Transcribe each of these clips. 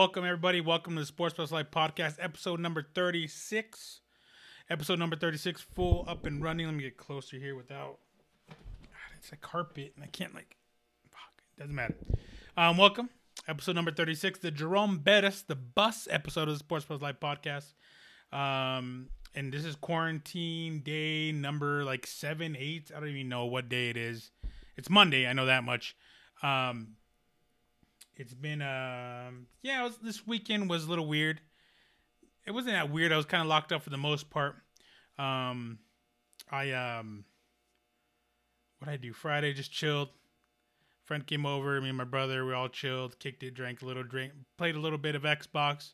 Welcome everybody. Welcome to the Sports Plus Life podcast, episode number 36. Episode number 36, full up and running. Let me get closer here without. God, it's a carpet and I can't, like. Fuck, it doesn't matter. Um, welcome. Episode number 36, the Jerome Bettis, the bus episode of the Sports Plus Life podcast. Um, and this is quarantine day number like seven, eight. I don't even know what day it is. It's Monday. I know that much. Um, it's been um yeah, was, this weekend was a little weird. It wasn't that weird. I was kind of locked up for the most part. Um, I um, what I do Friday just chilled. Friend came over. Me and my brother we all chilled, kicked it, drank a little drink, played a little bit of Xbox.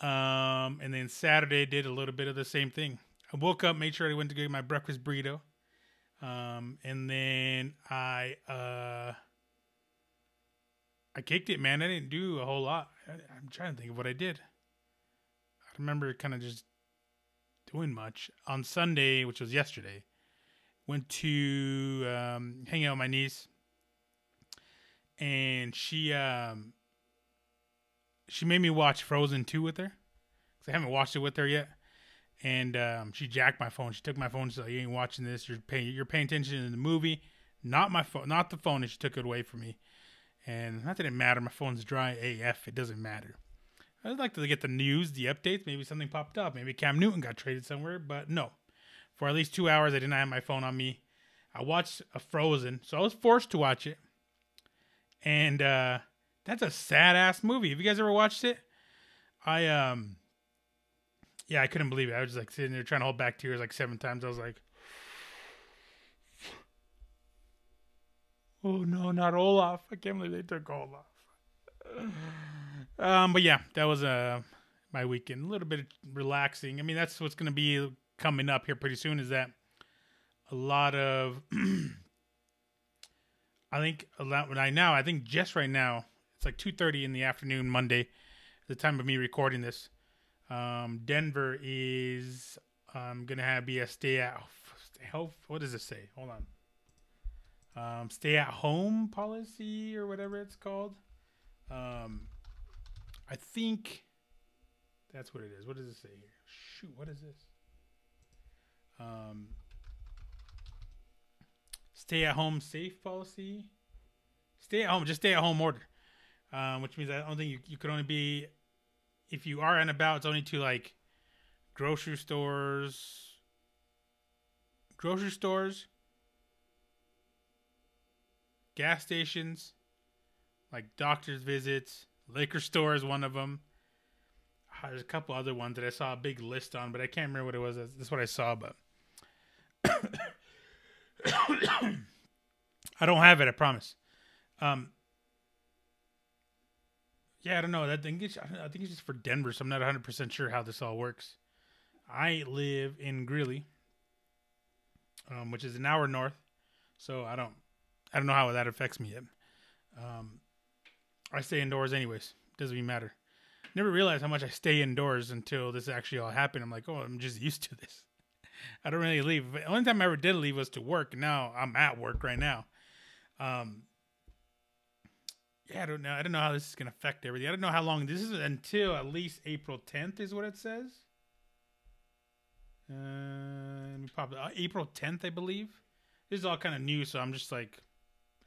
Um, and then Saturday did a little bit of the same thing. I woke up, made sure I went to get my breakfast burrito. Um, and then I uh I kicked it, man. I didn't do a whole lot. I, I'm trying to think of what I did. I remember kind of just doing much on Sunday, which was yesterday. Went to um, hang out with my niece, and she um, she made me watch Frozen two with her because I haven't watched it with her yet. And um, she jacked my phone. She took my phone. She's like, "You ain't watching this. You're paying. You're paying attention to the movie, not my phone, not the phone." And she took it away from me. And not that it matter. My phone's dry AF. It doesn't matter. I'd like to get the news, the updates. Maybe something popped up. Maybe Cam Newton got traded somewhere. But no, for at least two hours, I did not have my phone on me. I watched a Frozen, so I was forced to watch it. And uh, that's a sad ass movie. Have you guys ever watched it? I um, yeah, I couldn't believe it. I was just like sitting there trying to hold back tears like seven times. I was like, Oh no, not Olaf! I can't believe they took Olaf. um, but yeah, that was uh my weekend. A little bit relaxing. I mean, that's what's going to be coming up here pretty soon. Is that a lot of? I think a lot right now. I think just right now, it's like two thirty in the afternoon, Monday, the time of me recording this. Um, Denver is um gonna have be a stay. Stay, what does it say? Hold on um, stay at home policy or whatever it's called. Um, I think that's what it is. What does it say here? Shoot, what is this? Um, stay at home safe policy. Stay at home, just stay at home order. Um, which means I don't think you, you could only be, if you are and about, it's only to like grocery stores, grocery stores, gas stations, like doctor's visits, liquor store is one of them. Uh, there's a couple other ones that I saw a big list on, but I can't remember what it was. That's what I saw, but I don't have it. I promise. Um, yeah, I don't know. That thing. I think it's just for Denver, so I'm not 100 percent sure how this all works. I live in Greeley, um, which is an hour north, so I don't I don't know how that affects me yet. Um, I stay indoors anyways. Doesn't even matter. Never realized how much I stay indoors until this actually all happened. I'm like, oh, I'm just used to this. I don't really leave. The only time I ever did leave was to work. Now I'm at work right now. Um, yeah, I don't know. I don't know how this is gonna affect everything. I don't know how long this is until at least April 10th is what it says. Uh, probably uh, April 10th, I believe. This is all kind of new, so I'm just like,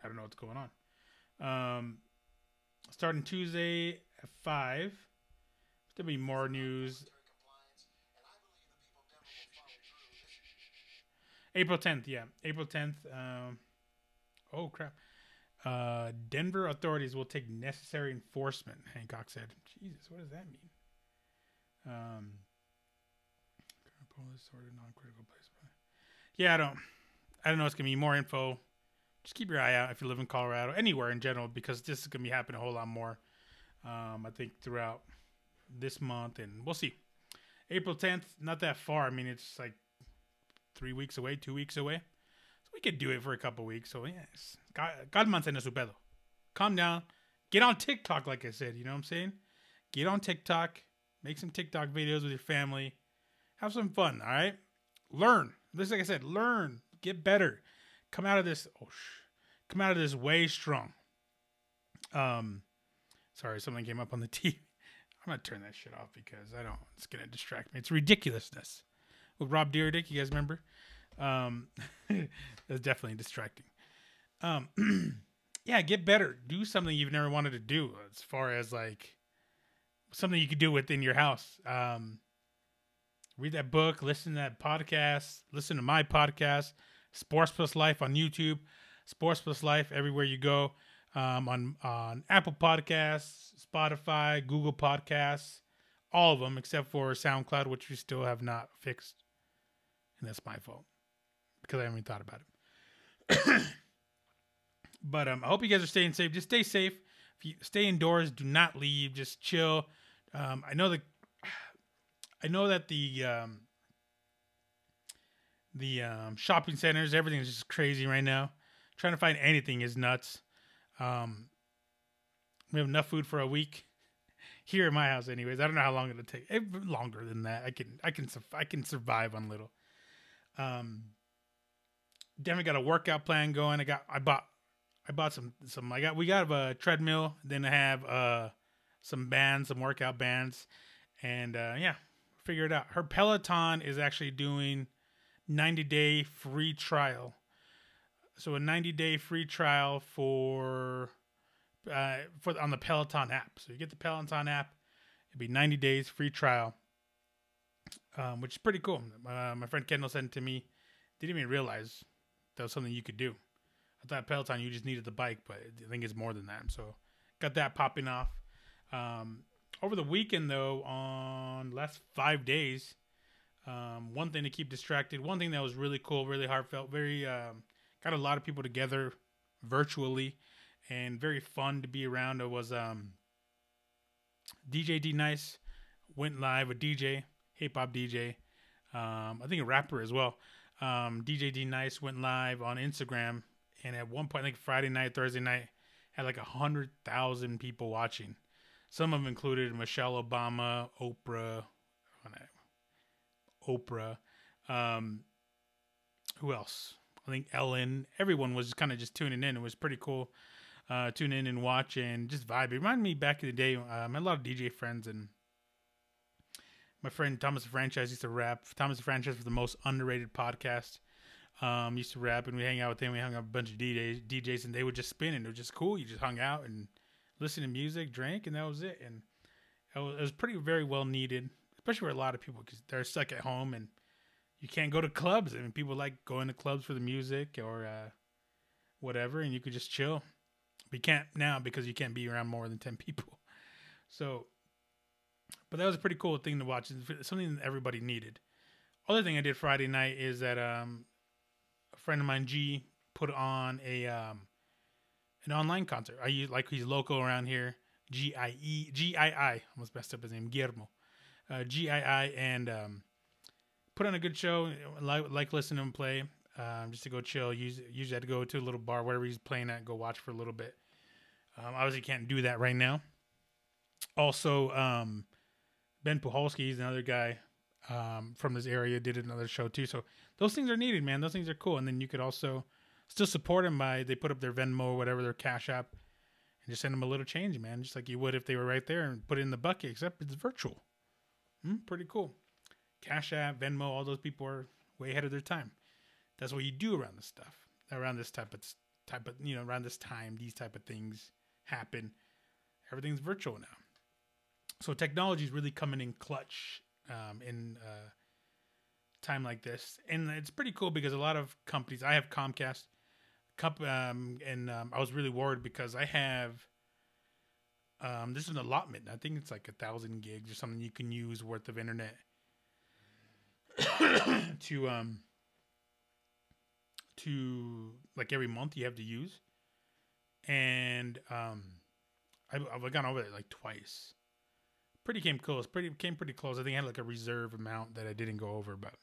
I don't know what's going on. Um, starting Tuesday at five. There'll be more news. April 10th, yeah. April 10th. Um, oh, crap. Uh, Denver authorities will take necessary enforcement, Hancock said. Jesus, what does that mean? Um. Yeah, I don't, I don't know. It's gonna be more info just keep your eye out if you live in Colorado, anywhere in general, because this is going to be happening a whole lot more. Um, I think throughout this month, and we'll see. April 10th, not that far. I mean, it's like three weeks away, two weeks away. So we could do it for a couple weeks. So, yes. God mantiene su pedo. Calm down. Get on TikTok, like I said. You know what I'm saying? Get on TikTok. Make some TikTok videos with your family. Have some fun, all right? Learn. Just like I said, learn. Get better come out of this oh sh- come out of this way strong. Um Sorry, something came up on the TV. I'm gonna turn that shit off because I don't. It's gonna distract me. It's ridiculousness. With Rob Dyrdek, you guys remember? Um, that's definitely distracting. Um, yeah, get better. Do something you've never wanted to do. As far as like something you could do within your house. Um, read that book. Listen to that podcast. Listen to my podcast, Sports Plus Life on YouTube. Sports Plus Life everywhere you go. Um, on on Apple Podcasts, Spotify, Google Podcasts, all of them except for SoundCloud, which we still have not fixed, and that's my fault because I haven't even thought about it. but um, I hope you guys are staying safe. Just stay safe. If you stay indoors, do not leave. Just chill. Um, I know that I know that the um, the um, shopping centers, everything is just crazy right now. Trying to find anything is nuts. Um, we have enough food for a week here in my house, anyways. I don't know how long it'll take. It, longer than that, I can I can I can survive on little. Um, definitely got a workout plan going. I got I bought I bought some some I got we got a treadmill. Then I have uh some bands, some workout bands, and uh, yeah, figure it out. Her Peloton is actually doing 90 day free trial. So a 90 day free trial for uh, for on the Peloton app. So you get the Peloton app, it'd be 90 days free trial, um, which is pretty cool. Uh, my friend Kendall sent it to me. Didn't even realize that was something you could do. I thought Peloton you just needed the bike, but I think it's more than that. So got that popping off. Um, over the weekend, though, on last five days, um, one thing to keep distracted, one thing that was really cool, really heartfelt, very um, got a lot of people together virtually, and very fun to be around. It was um, DJ D Nice went live with DJ, hip hop DJ, um, I think a rapper as well. Um, DJ D Nice went live on Instagram, and at one point, like Friday night, Thursday night, had like a hundred thousand people watching. Some of them included Michelle Obama, Oprah, Oprah. Um, who else? I think Ellen. Everyone was kind of just tuning in. It was pretty cool. Uh, tune in and watch and just vibe. It reminded me back in the day. Um, I had a lot of DJ friends and my friend Thomas Franchise used to rap. Thomas Franchise was the most underrated podcast. Um, used to rap and we hang out with him. We hung out with a bunch of DJs, DJs and they would just spin and it was just cool. You just hung out and listened to music, drank, and that was it. And it was pretty very well needed, especially for a lot of people because they're stuck at home and you can't go to clubs. I mean, people like going to clubs for the music or uh, whatever, and you could just chill. We can't now because you can't be around more than ten people. So, but that was a pretty cool thing to watch. It's something that everybody needed. Other thing I did Friday night is that um, a friend of mine, G, put on a um, an online concert. I use like he's local around here. G I E G I I almost messed up his name. Guillermo. Uh, G I I and um, put on a good show. Like, like listening to him play. Um, just to go chill. Usually, usually had to go to a little bar, wherever he's playing at, go watch for a little bit. Um, obviously, can't do that right now. Also, um, Ben Puhalski is another guy um, from this area. Did another show too. So those things are needed, man. Those things are cool. And then you could also still support them by they put up their Venmo or whatever their Cash App, and just send them a little change, man, just like you would if they were right there and put it in the bucket. Except it's virtual. Hmm, pretty cool. Cash App, Venmo, all those people are way ahead of their time. That's what you do around this stuff, around this type of type of you know around this time. These type of things happen. Everything's virtual now. So technology is really coming in clutch um, in uh, time like this, and it's pretty cool because a lot of companies. I have Comcast um, and um, I was really worried because I have um, this is an allotment. I think it's like a thousand gigs or something you can use worth of internet to um to like every month you have to use, and um I, I've gone over it like twice. Pretty came close. Pretty came pretty close. I think I had like a reserve amount that I didn't go over, but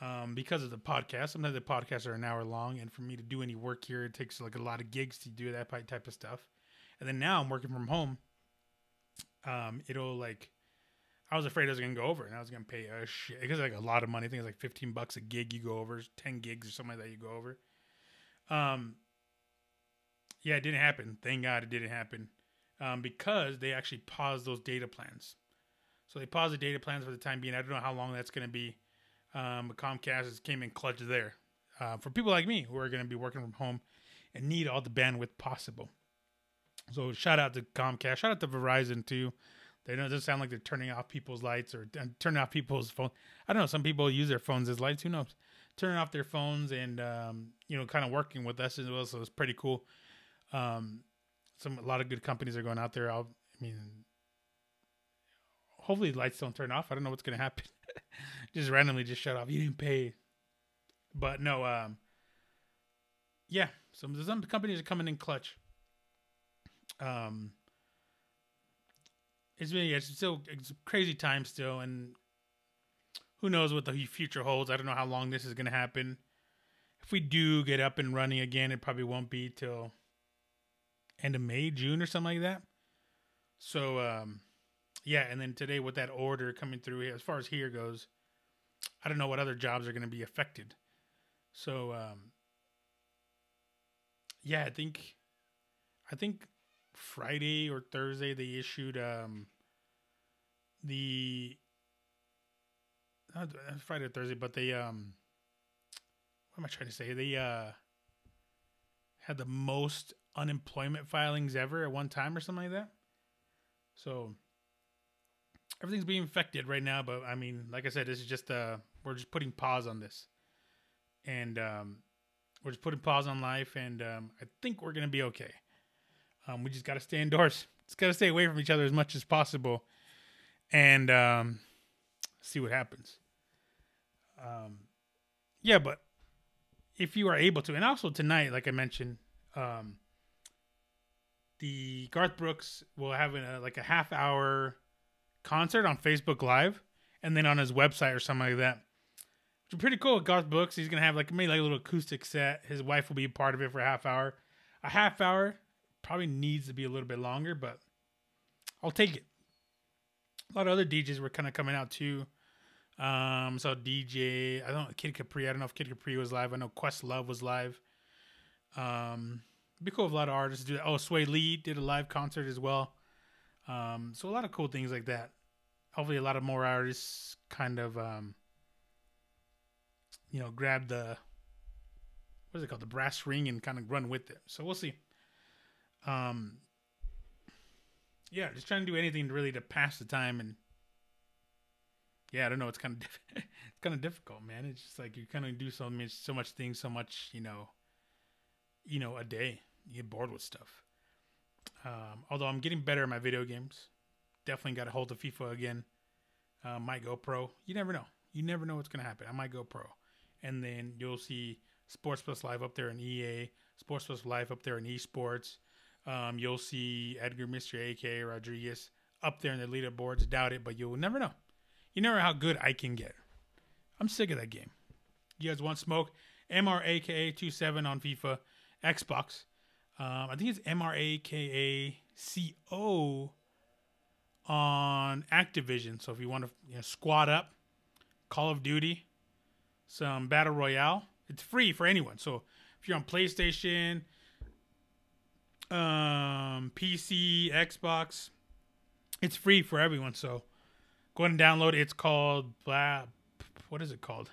um, because of the podcast. Sometimes the podcasts are an hour long, and for me to do any work here, it takes like a lot of gigs to do that type of stuff. And then now I'm working from home. Um, it'll like, I was afraid I was gonna go over, and I was gonna pay a shit because like a lot of money. I think it's like 15 bucks a gig you go over, 10 gigs or something like that you go over. Um, yeah, it didn't happen. Thank God it didn't happen. um, because they actually paused those data plans. So they paused the data plans for the time being. I don't know how long that's going to be. Um, but Comcast has came in clutch there uh, for people like me who are going to be working from home and need all the bandwidth possible. So shout out to Comcast. Shout out to Verizon too. They don't just sound like they're turning off people's lights or turning off people's phone. I don't know. Some people use their phones as lights. Who knows? Turning off their phones and um, you know, kind of working with us as well. So it's pretty cool. Um, some a lot of good companies are going out there. I'll, I mean, hopefully lights don't turn off. I don't know what's gonna happen. just randomly just shut off. You didn't pay. But no, um, yeah. Some some companies are coming in clutch. Um, it's really it's still it's crazy time still, and who knows what the future holds. I don't know how long this is gonna happen. If we do get up and running again, it probably won't be till end of May, June, or something like that. So, um, yeah, and then today with that order coming through, as far as here goes, I don't know what other jobs are going to be affected. So, um, yeah, I think, I think Friday or Thursday they issued um, the not Friday or Thursday, but they um, what am I trying to say? They uh had the most unemployment filings ever at one time or something like that. So everything's being affected right now, but I mean, like I said, this is just uh we're just putting pause on this. And um we're just putting pause on life and um I think we're gonna be okay. Um we just gotta stay indoors. Just gotta stay away from each other as much as possible and um see what happens. Um yeah, but if you are able to, and also tonight, like I mentioned, um, the Garth Brooks will have a, like a half hour concert on Facebook Live, and then on his website or something like that. Which is pretty cool. Garth Brooks, he's gonna have like maybe like a little acoustic set. His wife will be a part of it for a half hour. A half hour probably needs to be a little bit longer, but I'll take it. A lot of other DJs were kind of coming out too. Um, so DJ, I don't Kid Capri. I don't know if Kid Capri was live. I know Questlove was live. Um, be cool if a lot of artists do that. Oh, Swae Lee did a live concert as well. Um, so a lot of cool things like that. Hopefully, a lot of more artists kind of, um, you know, grab the what is it called, the brass ring, and kind of run with it. So we'll see. Um, yeah, just trying to do anything really to pass the time and yeah, I don't know. It's kind of diff- it's kind of difficult, man. It's just like you kind of do so much, so much things, so much, you know, you know, a day. You get bored with stuff. Um, although I'm getting better at my video games, definitely got a hold of FIFA again. Uh, might go pro. You never know. You never know what's gonna happen. I might go pro, and then you'll see Sports Plus Live up there in EA, Sports Plus Live up there in esports. Um, you'll see Edgar Mister AK Rodriguez up there in the leaderboards. Doubt it, but you'll never know. You never know how good I can get. I'm sick of that game. You guys want smoke? MRAKA27 on FIFA, Xbox. Um, I think it's MRAKACO on Activision. So if you want to you know, squad up, Call of Duty, some Battle Royale, it's free for anyone. So if you're on PlayStation, um, PC, Xbox, it's free for everyone. So Go ahead and download. It's called what is it called?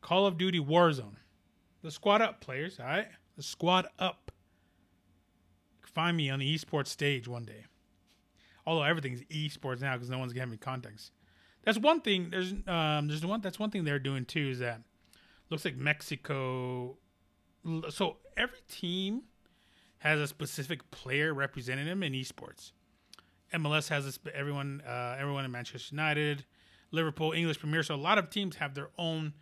Call of Duty Warzone. The squad up players, all right? The squad up. Find me on the esports stage one day. Although everything's esports now because no one's getting me contacts. That's one thing. There's um there's one that's one thing they're doing too is that looks like Mexico. So every team has a specific player representing them in esports. MLS has this, everyone, uh, everyone in Manchester United, Liverpool, English Premier. So a lot of teams have their own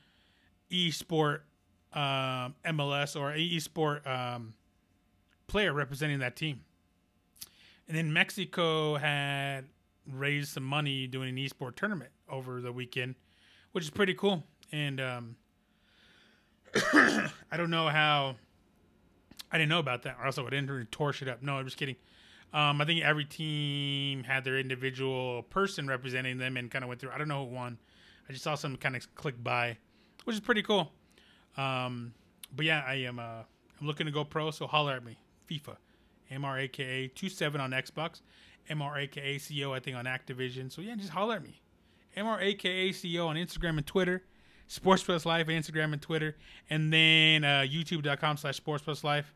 e-sport um, MLS or e-sport um, player representing that team. And then Mexico had raised some money doing an e-sport tournament over the weekend, which is pretty cool. And um, I don't know how I didn't know about that, or else I would enter and torch it up. No, I'm just kidding. Um, I think every team had their individual person representing them and kind of went through. I don't know who won. I just saw some kind of click by, which is pretty cool. Um, but yeah, I am. Uh, I'm looking to go pro, so holler at me, FIFA, M R A K A 27 on Xbox, M R A K A C O I think on Activision. So yeah, just holler at me. M R A K A C O on Instagram and Twitter. Sports Plus Life, Instagram and Twitter, and then uh, YouTube.com slash Sports Plus Life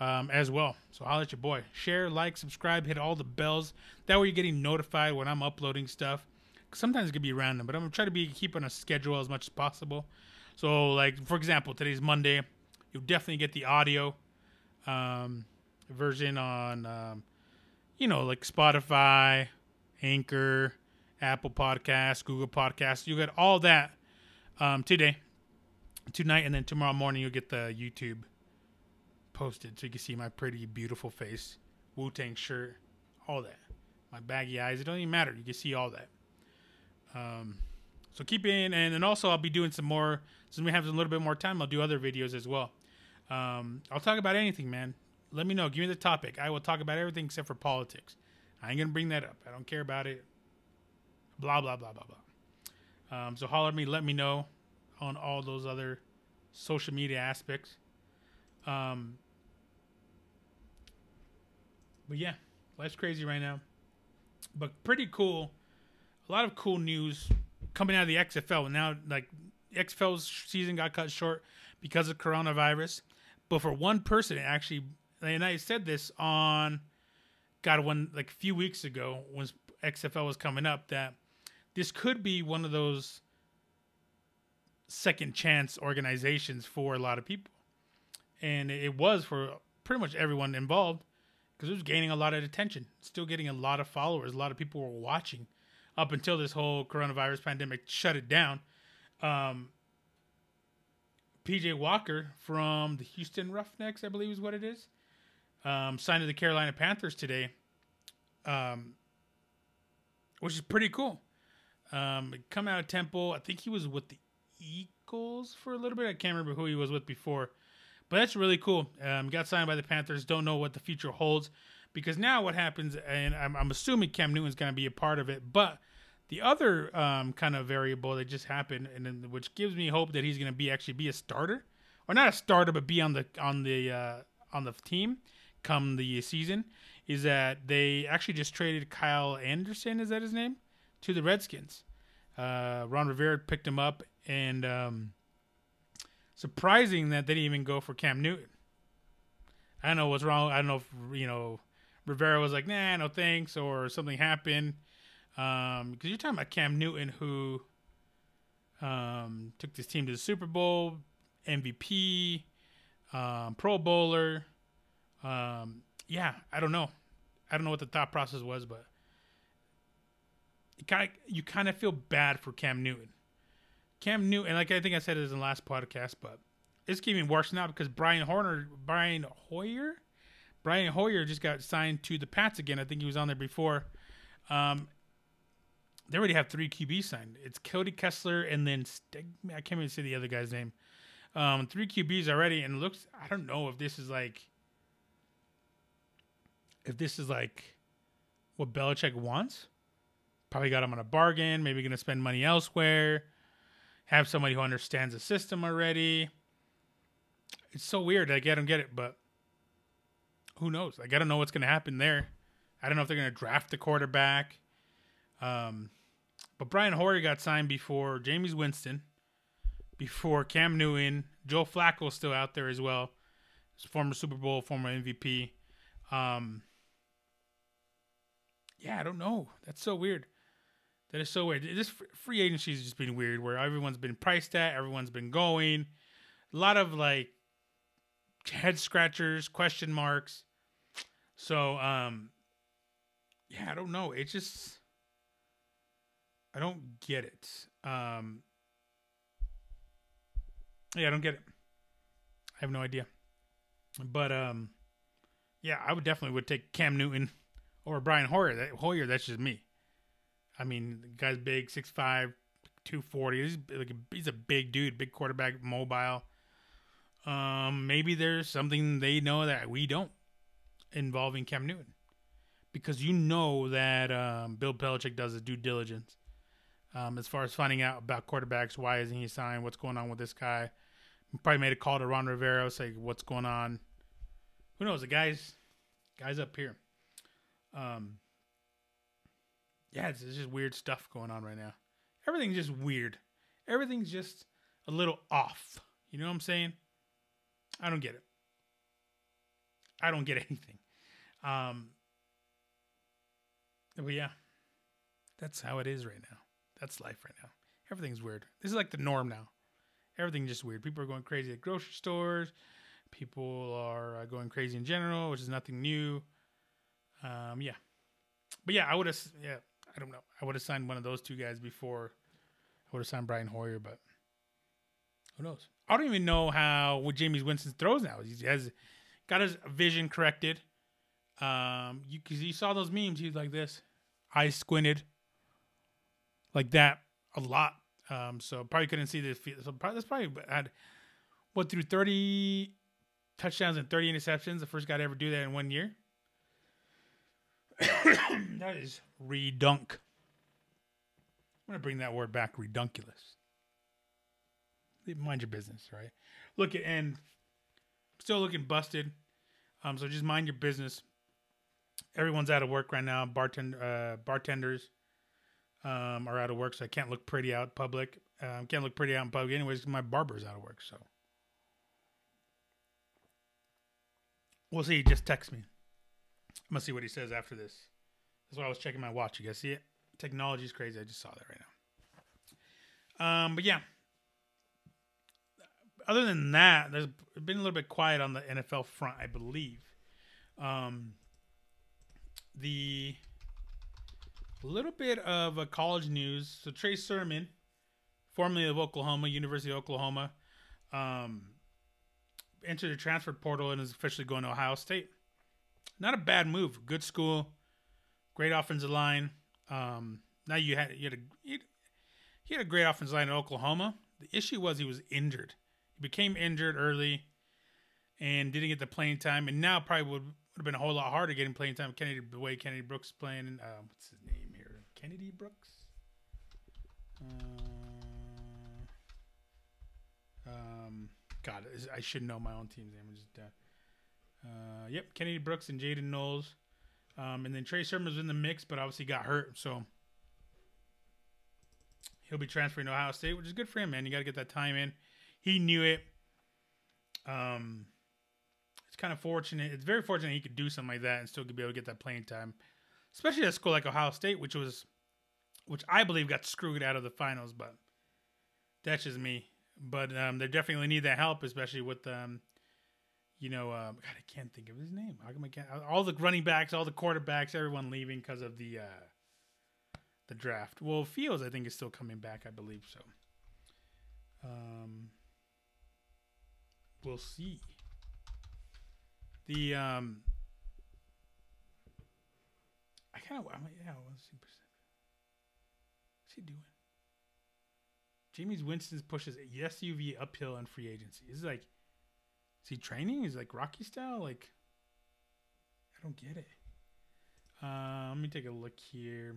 um, as well. So I'll let your boy share, like, subscribe, hit all the bells. That way you're getting notified when I'm uploading stuff. Sometimes it can be random, but I'm gonna try to be keeping a schedule as much as possible. So, like for example, today's Monday. You'll definitely get the audio um, version on, um, you know, like Spotify, Anchor, Apple Podcasts, Google Podcasts. You get all that um, today, tonight, and then tomorrow morning you'll get the YouTube posted so you can see my pretty beautiful face, Wu Tang shirt, all that. My baggy eyes. It don't even matter. You can see all that. Um, so keep in, and then also I'll be doing some more. Since we have a little bit more time, I'll do other videos as well. Um, I'll talk about anything, man. Let me know. Give me the topic. I will talk about everything except for politics. I ain't gonna bring that up. I don't care about it. Blah blah blah blah blah. Um, so holler at me, let me know on all those other social media aspects. Um, but yeah, life's crazy right now. But pretty cool. A lot of cool news coming out of the XFL. And now, like, XFL's season got cut short because of coronavirus. But for one person, actually, and I said this on, God, one like a few weeks ago when XFL was coming up, that this could be one of those second chance organizations for a lot of people. And it was for pretty much everyone involved because it was gaining a lot of attention, still getting a lot of followers. A lot of people were watching up until this whole coronavirus pandemic shut it down. Um, PJ Walker from the Houston Roughnecks, I believe is what it is, um, signed to the Carolina Panthers today, um, which is pretty cool. Um, come out of Temple. I think he was with the Eagles for a little bit. I can't remember who he was with before, but that's really cool. Um, got signed by the Panthers. Don't know what the future holds because now what happens, and I'm, I'm assuming Cam Newton's going to be a part of it, but the other um, kind of variable that just happened, and then, which gives me hope that he's going to be actually be a starter, or not a starter, but be on the on the uh, on the team come the season, is that they actually just traded Kyle Anderson, is that his name, to the Redskins. Uh, Ron Rivera picked him up, and um, surprising that they didn't even go for Cam Newton. I don't know what's wrong. I don't know if you know Rivera was like, nah, no thanks, or something happened. Um, because you're talking about Cam Newton, who um, took this team to the Super Bowl, MVP, um, Pro Bowler. Um, yeah, I don't know. I don't know what the thought process was, but kind of you kind of feel bad for Cam Newton. Cam Newton, like I think I said it in the last podcast, but it's getting worse now because Brian Horner, Brian Hoyer, Brian Hoyer just got signed to the Pats again. I think he was on there before. Um, they already have three QBs signed. It's Cody Kessler and then Steg- I can't even say the other guy's name. Um, three QBs already, and looks. I don't know if this is like, if this is like, what Belichick wants. Probably got him on a bargain. Maybe going to spend money elsewhere. Have somebody who understands the system already. It's so weird. Like, I don't get it, but who knows? Like, I don't know what's going to happen there. I don't know if they're going to draft the quarterback. Um, but Brian Hoyer got signed before Jameis Winston, before Cam Newton. Joe Flacco still out there as well. former Super Bowl, former MVP. Um, yeah, I don't know. That's so weird. That is so weird. This free agency has just been weird, where everyone's been priced at, everyone's been going. A lot of like head scratchers, question marks. So, um, yeah, I don't know. It just I don't get it. Um, yeah, I don't get it. I have no idea. But um, yeah, I would definitely would take Cam Newton or Brian Hoyer. That, Hoyer, that's just me. I mean, guy's big, 6'5", 240. He's like a, he's a big dude, big quarterback, mobile. Um, maybe there's something they know that we don't involving Cam Newton, because you know that um, Bill Belichick does his due diligence um, as far as finding out about quarterbacks. Why isn't he signed? What's going on with this guy? Probably made a call to Ron Rivera, say what's going on. Who knows? The guy's Guys up here. Um, yeah, it's, it's just weird stuff going on right now. Everything's just weird. Everything's just a little off. You know what I'm saying? I don't get it. I don't get anything. Um, but yeah, that's how it is right now. That's life right now. Everything's weird. This is like the norm now. Everything's just weird. People are going crazy at grocery stores. People are uh, going crazy in general, which is nothing new. Um, yeah, but yeah, I would have. Yeah, I don't know. I would have signed one of those two guys before. I would have signed Brian Hoyer, but who knows? I don't even know how what Jameis Winston throws now. He has got his vision corrected. Um, you because you saw those memes. He's like this, eyes squinted, like that a lot. Um, so probably couldn't see the field. So probably, that's probably had what through thirty touchdowns and thirty interceptions. The first guy to ever do that in one year. that is redunk. I'm gonna bring that word back, redunculous. Mind your business, right? Look at and still looking busted. Um, so just mind your business. Everyone's out of work right now. Bartend uh, bartenders um, are out of work, so I can't look pretty out public. Um, can't look pretty out in public, anyways. My barber's out of work, so we'll see. Just text me. I'm gonna see what he says after this. That's why I was checking my watch. You guys see it? Technology's crazy. I just saw that right now. Um, but yeah. Other than that, there's been a little bit quiet on the NFL front, I believe. Um, the little bit of college news. So Trey Sermon, formerly of Oklahoma, University of Oklahoma, um, entered the transfer portal and is officially going to Ohio State. Not a bad move. Good school, great offensive line. Um, now you had you had a he had a great offensive line in Oklahoma. The issue was he was injured. He became injured early and didn't get the playing time. And now probably would, would have been a whole lot harder getting playing time. Kennedy, the way Kennedy Brooks is playing. Uh, what's his name here? Kennedy Brooks. Uh, um, God, I should know my own team's name. I'm just uh, uh, yep, Kennedy Brooks and Jaden Knowles. Um, and then Trey Sermon was in the mix, but obviously got hurt. So he'll be transferring to Ohio State, which is good for him, man. You got to get that time in. He knew it. Um, it's kind of fortunate. It's very fortunate he could do something like that and still be able to get that playing time, especially at a school like Ohio State, which was, which I believe got screwed out of the finals. But that's just me. But um, they definitely need that help, especially with um, you know, uh, God, I can't think of his name. How come I can't? All the running backs, all the quarterbacks, everyone leaving because of the uh, the draft. Well, Fields, I think, is still coming back. I believe so. Um, we'll see. The um, I kind of, yeah. Let's see. What's he doing? Jameis Winston pushes SUV uphill in free agency. This is like is he training? Is like Rocky style? Like, I don't get it. Uh, let me take a look here.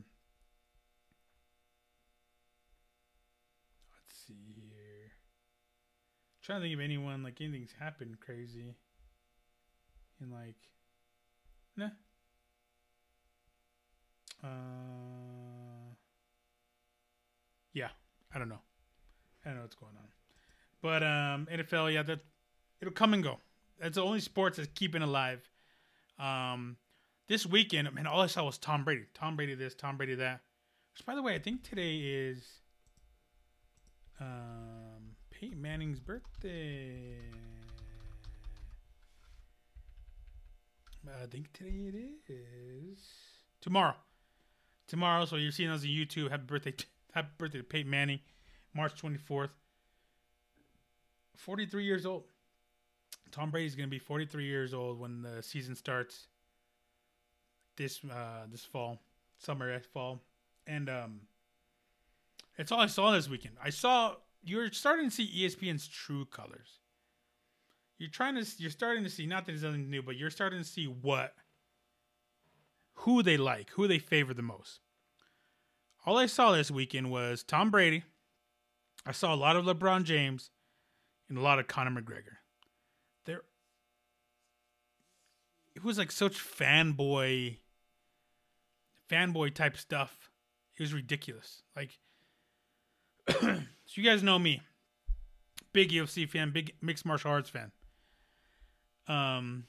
Let's see here. I'm trying to think of anyone like anything's happened crazy. In like, nah. Uh, yeah, I don't know. I don't know what's going on. But um, NFL, yeah, that it'll come and go. That's the only sports that's keeping alive. Um, this weekend, man, all I saw was Tom Brady. Tom Brady this, Tom Brady that. Which, by the way, I think today is um, Peyton Manning's birthday. I think today it is tomorrow. Tomorrow, so you're seeing us on YouTube. Happy birthday! Happy birthday to Peyton Manning, March 24th. 43 years old. Tom Brady's going to be 43 years old when the season starts this uh, this fall, summer, eh, fall, and um, it's all I saw this weekend. I saw you're starting to see ESPN's true colors. You're trying to you're starting to see not that it's nothing new, but you're starting to see what who they like, who they favor the most. All I saw this weekend was Tom Brady. I saw a lot of LeBron James and a lot of Conor McGregor. It was like such fanboy, fanboy type stuff. It was ridiculous. Like, so you guys know me, big UFC fan, big mixed martial arts fan. Um,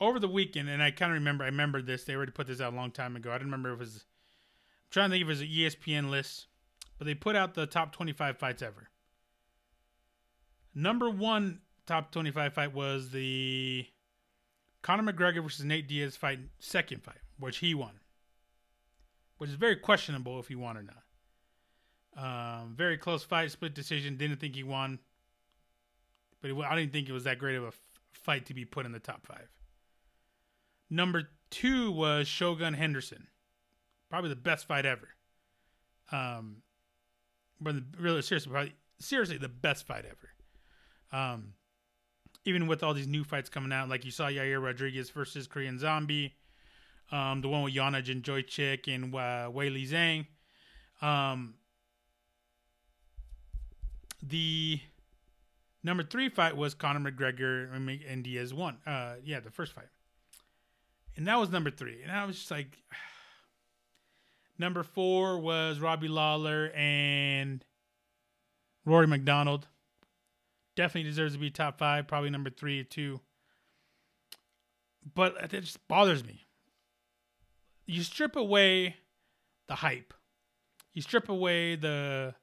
over the weekend, and I kind of remember, I remember this. They already put this out a long time ago. I don't remember if it was. I'm trying to think if it was an ESPN list, but they put out the top 25 fights ever. Number one top 25 fight was the Conor McGregor versus Nate Diaz fight, second fight, which he won, which is very questionable if he won or not. Um, very close fight, split decision. Didn't think he won, but it, I didn't think it was that great of a f- fight to be put in the top five. Number two was Shogun Henderson, probably the best fight ever. Um, but really seriously, probably seriously the best fight ever. Um, even with all these new fights coming out, like you saw Yair Rodriguez versus Korean Zombie, um, the one with Joanna Jędrzejczyk and uh, Weili Zhang. Um, the number three fight was Conor McGregor and Diaz one. Uh, yeah, the first fight, and that was number three. And I was just like, number four was Robbie Lawler and Rory MacDonald definitely deserves to be top five, probably number three or two. But it just bothers me. You strip away the hype, you strip away the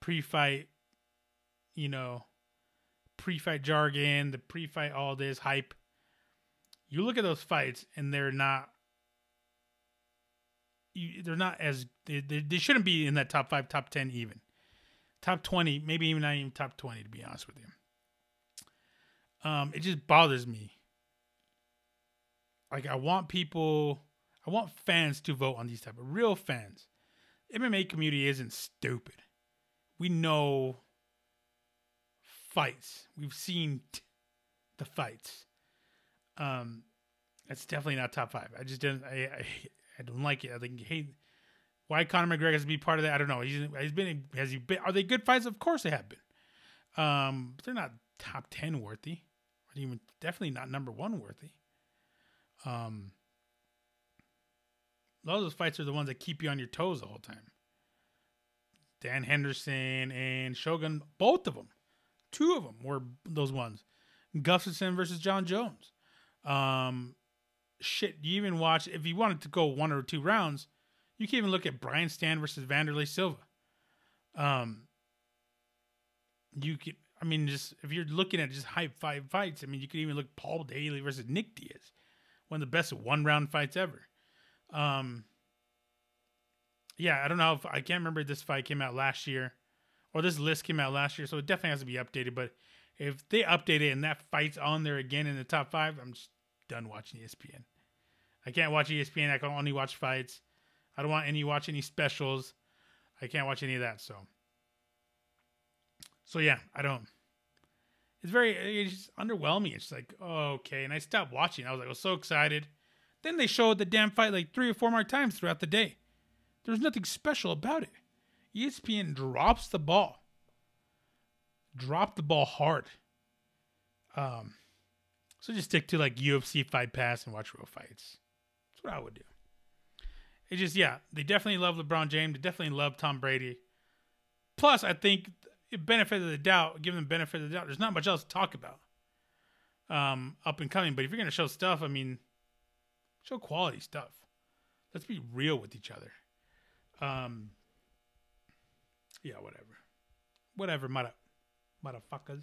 pre fight, you know, pre fight jargon, the pre fight, all this hype. You look at those fights and they're not. You, they're not as they, they, they shouldn't be in that top five, top ten even top 20, maybe even not even top 20, to be honest with you. Um, it just bothers me. Like, I want people, I want fans to vote on these type of real fans. MMA community isn't stupid. We know fights. We've seen t- the fights. Um, it's definitely not top five. I just didn't. I I, I don't like it. I think hate why Conor McGregor has to be part of that, I don't know. He's, he's been has he been? Are they good fights? Of course they have been. Um, they're not top ten worthy, or even definitely not number one worthy. Um, a lot of those fights are the ones that keep you on your toes the whole time. Dan Henderson and Shogun, both of them, two of them were those ones. Gustafsson versus Jon Jones. Um, shit, you even watch if you wanted to go one or two rounds you can even look at Brian Stann versus Wanderlei Silva. Um, you could, I mean, just if you're looking at just hype five fights, I mean, you could even look Paul Daley versus Nick Diaz, one of the best one round fights ever. Um, yeah, I don't know if I can't remember this fight came out last year or this list came out last year, so it definitely has to be updated. But if they update it and that fight's on there again in the top five, I'm just done watching ESPN. I can't watch ESPN. I can only watch fights. I don't want any watch any specials. I can't watch any of that. So, so yeah, I don't. It's very it's just underwhelming. It's like oh, okay, and I stopped watching. I was like, I was so excited. Then they showed the damn fight like three or four more times throughout the day. There's nothing special about it. ESPN drops the ball. Drop the ball hard. Um, so just stick to like UFC Fight Pass and watch real fights. That's what I would do. It's just yeah, they definitely love LeBron James. They definitely love Tom Brady. Plus, I think benefit of the doubt, give them benefit of the doubt. There's not much else to talk about. Um, up and coming, but if you're gonna show stuff, I mean, show quality stuff. Let's be real with each other. Um, yeah, whatever, whatever, mother, motherfuckers.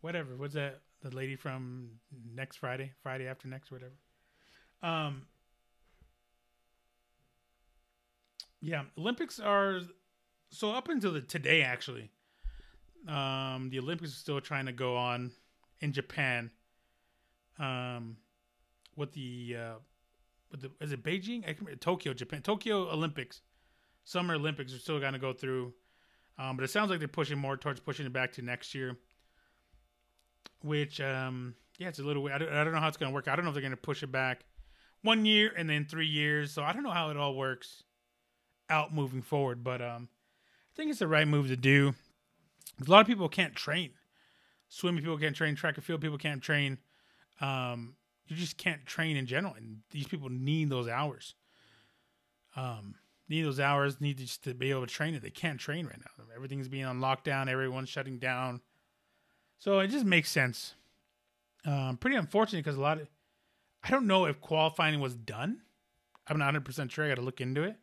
Whatever. What's that? The lady from next Friday, Friday after next, whatever. Um, Yeah, Olympics are so up until the, today actually. Um, the Olympics are still trying to go on in Japan. Um, with the uh, with the is it Beijing? I can Tokyo, Japan, Tokyo Olympics, Summer Olympics are still going to go through. Um, but it sounds like they're pushing more towards pushing it back to next year. Which, um, yeah, it's a little. I don't, I don't know how it's going to work. I don't know if they're going to push it back one year and then three years. So I don't know how it all works out moving forward. But um, I think it's the right move to do. A lot of people can't train. Swimming people can't train. Track and field people can't train. Um, you just can't train in general, and these people need those hours. Um, need those hours, need to just to be able to train it. They can't train right now. Everything's being on lockdown. Everyone's shutting down. So it just makes sense. Um, pretty unfortunate because a lot of, I don't know if qualifying was done. I'm not 100% sure. I got to look into it.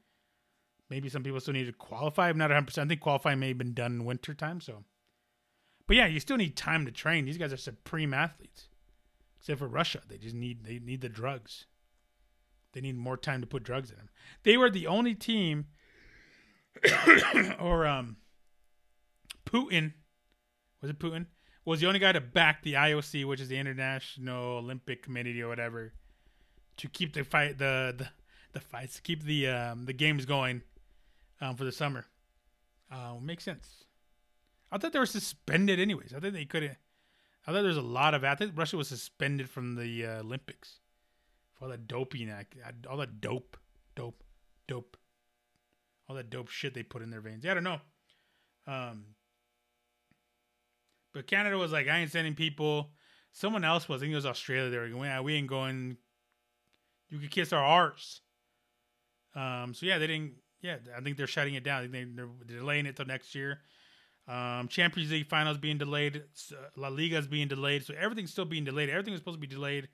Maybe some people still need to qualify. I'm not 100%. I think qualifying may have been done in winter time. So, but yeah, you still need time to train. These guys are supreme athletes. Except for Russia, they just need they need the drugs. They need more time to put drugs in them. They were the only team, or um, Putin was it Putin was the only guy to back the IOC, which is the International Olympic Committee or whatever, to keep the fight the the, the fights, keep the um, the games going um, for the summer. Uh, makes sense. I thought they were suspended anyways. I thought they couldn't. I thought there was a lot of. I think Russia was suspended from the uh, Olympics for all that doping, all that dope, dope, dope, all that dope shit they put in their veins. Yeah, I don't know. Um, but Canada was like, I ain't sending people. Someone else was. I think it was Australia. They were going, yeah, we ain't going. You could kiss our arse. Um, so yeah, they didn't. Yeah, I think they're shutting it down. They, are delaying it till next year. Um, Champions League finals being delayed. La Liga is being delayed. So everything's still being delayed. Everything is supposed to be delayed,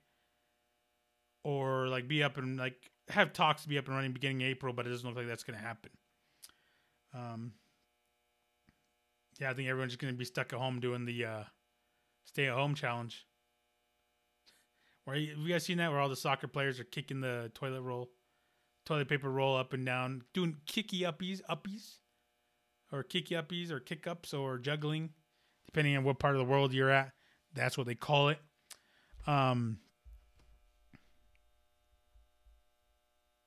or like be up and like have talks to be up and running beginning April, but it doesn't look like that's going to happen. Um, yeah, I think everyone's just going to be stuck at home doing the uh, stay at home challenge. Where have you guys seen that? Where all the soccer players are kicking the toilet roll, toilet paper roll up and down, doing kicky uppies, uppies or kicky uppies or kick ups or juggling, depending on what part of the world you're at. That's what they call it. Um,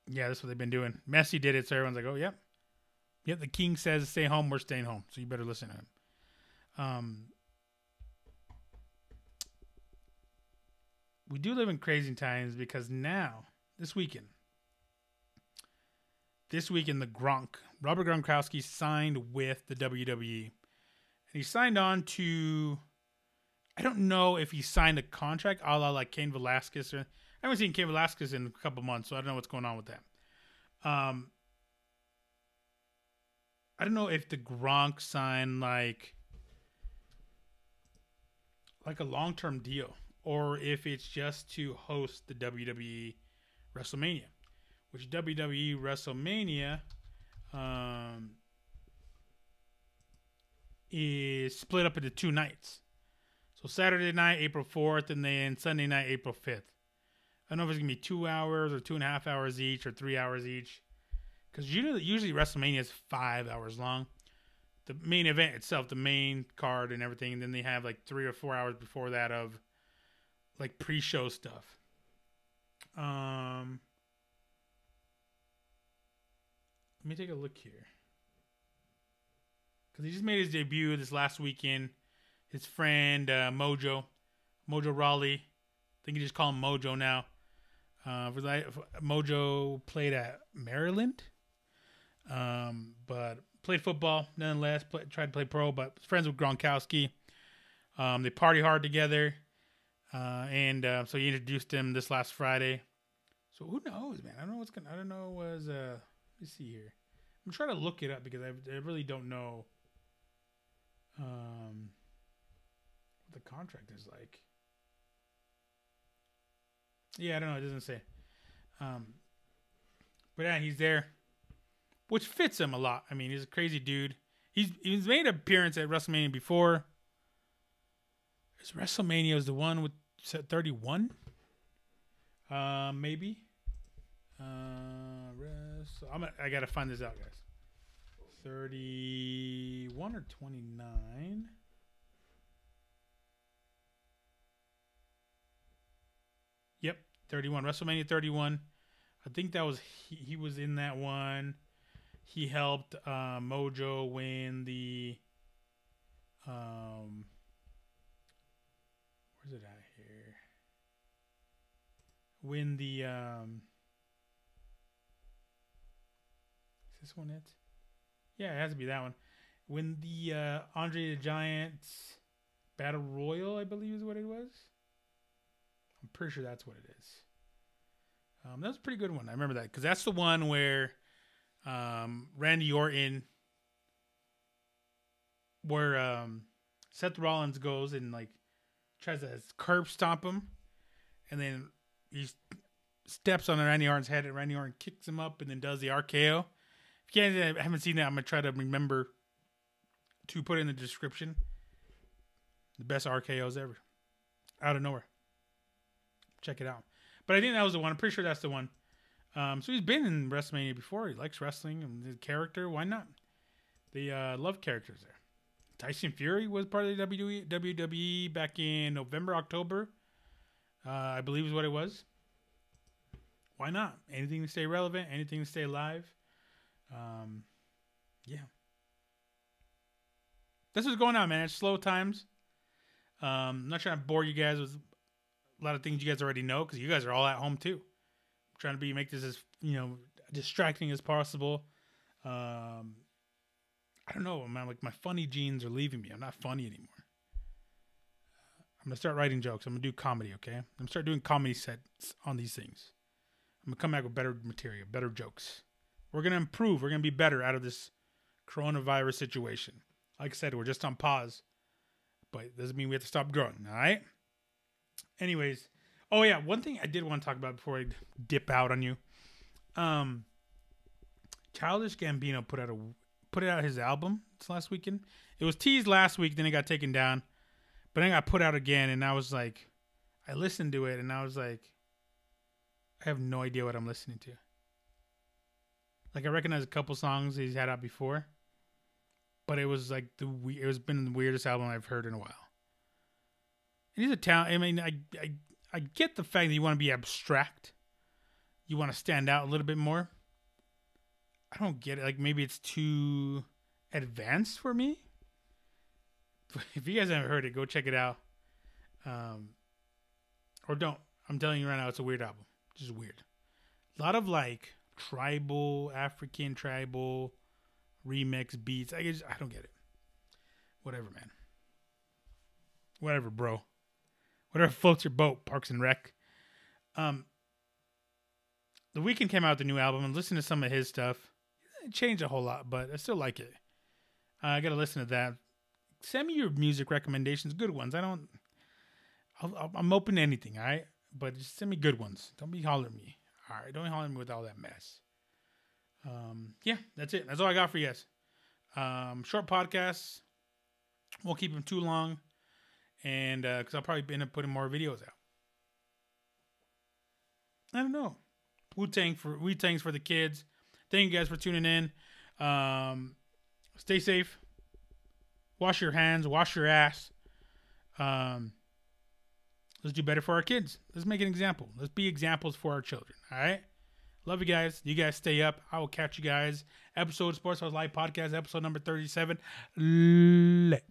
yeah, that's what they've been doing. Messi did it, so everyone's like, "Oh, yep, yep." The king says, "Stay home." We're staying home, so you better listen to him. Um, we do live in crazy times because now, this weekend, this week in the Gronk Robert Gronkowski signed with the WWE. And he signed on to I don't know if he signed a contract a la like Cain Velasquez or I haven't seen Cain Velasquez in a couple months, so I don't know what's going on with that. Um I don't know if the Gronk signed like like a long term deal or if it's just to host the WWE WrestleMania. Which WWE WrestleMania um, is split up into two nights. So Saturday night, April 4th, and then Sunday night, April 5th. I don't know if it's gonna be two hours or two and a half hours each or three hours each, because usually, usually WrestleMania is five hours long. The main event itself, the main card and everything, and then they have like three or four hours before that of like pre-show stuff. Um, Let me take a look here. Because he just made his debut this last weekend. His friend uh, Mojo, Mojo Rawley. I think you just call him Mojo now. Uh, Mojo played at Maryland, um, but played football nonetheless. Play, tried to play pro, but friends with Gronkowski. Um, they party hard together, uh, and uh, so he introduced him this last Friday. So who knows, man? I don't know what's gonna. I don't know was uh me see here. I'm trying to look it up because I, I really don't know um, what the contract is like. Yeah, I don't know. It doesn't say. Um, but yeah, he's there, which fits him a lot. I mean, he's a crazy dude. He's he's made an appearance at WrestleMania before. Is WrestleMania is the one with set 31? Uh, maybe. Uh, so I'm I gotta find this out, guys. Thirty-one or twenty-nine. Yep, thirty-one. WrestleMania thirty-one. I think that was he, he was in that one. He helped uh, Mojo win the. Um, where's it at here? Win the um, this one it? Yeah, it has to be that one. When the uh, Andre the Giant Battle Royal, I believe is what it was. I'm pretty sure that's what it is. Um, that was a pretty good one. I remember that because that's the one where um, Randy Orton, where um, Seth Rollins goes and like tries to curb stomp him, and then he steps on Randy Orton's head, and Randy Orton kicks him up, and then does the RKO. If you guys haven't seen that, I'm gonna try to remember to put in the description. The best RKO's ever, out of nowhere. Check it out. But I think that was the one. I'm pretty sure that's the one. Um, so he's been in WrestleMania before. He likes wrestling and the character. Why not? The uh, love characters there. Tyson Fury was part of the WWE, WWE back in November, October. Uh, I believe is what it was. Why not? Anything to stay relevant, anything to stay alive. Um, yeah. This is going on, man. It's slow times. Um, I'm not trying to bore you guys with a lot of things you guys already know because you guys are all at home too. I'm trying to be make this as you know distracting as possible. Um, I don't know, man. Like my funny genes are leaving me. I'm not funny anymore. I'm gonna start writing jokes. I'm gonna do comedy. Okay, I'm gonna start doing comedy sets on these things. I'm gonna come back with better material, better jokes. We're gonna improve. We're gonna be better out of this coronavirus situation. Like I said, we're just on pause, but doesn't mean we have to stop growing. All right. Anyways, oh yeah, one thing I did want to talk about before I dip out on you. Um, Childish Gambino put out a put out his album this last weekend. It was teased last week, then it got taken down, but then it got put out again, and I was like, I listened to it, and I was like, I have no idea what I'm listening to. Like I recognize a couple songs he's had out before, but it was like the we- it was been the weirdest album I've heard in a while. And he's a talent. I mean, I, I I get the fact that you want to be abstract, you want to stand out a little bit more. I don't get it. Like maybe it's too advanced for me. If you guys haven't heard it, go check it out. Um, or don't. I'm telling you right now, it's a weird album. Just weird. A lot of like tribal, African tribal remix beats. I just, I don't get it. Whatever, man. Whatever, bro. Whatever floats your boat, Parks and Rec. Um, the Weeknd came out with a new album and listened to some of his stuff. It changed a whole lot, but I still like it. Uh, I gotta listen to that. Send me your music recommendations, good ones. I don't. i am open to anything, all right. But just send me good ones. Don't be hollering me. All right, don't holler me with all that mess. Um, yeah, that's it. That's all I got for you guys. Um, short podcasts. Won't keep them too long, and because uh, I'll probably end up putting more videos out. I don't know. Wu Tang for Wu Tang's for the kids. Thank you guys for tuning in. Um, stay safe. Wash your hands. Wash your ass. Um, let's do better for our kids. Let's make an example. Let's be examples for our children. All right. Love you guys. You guys stay up. I will catch you guys. Episode Sports House Live Podcast, episode number 37. Let.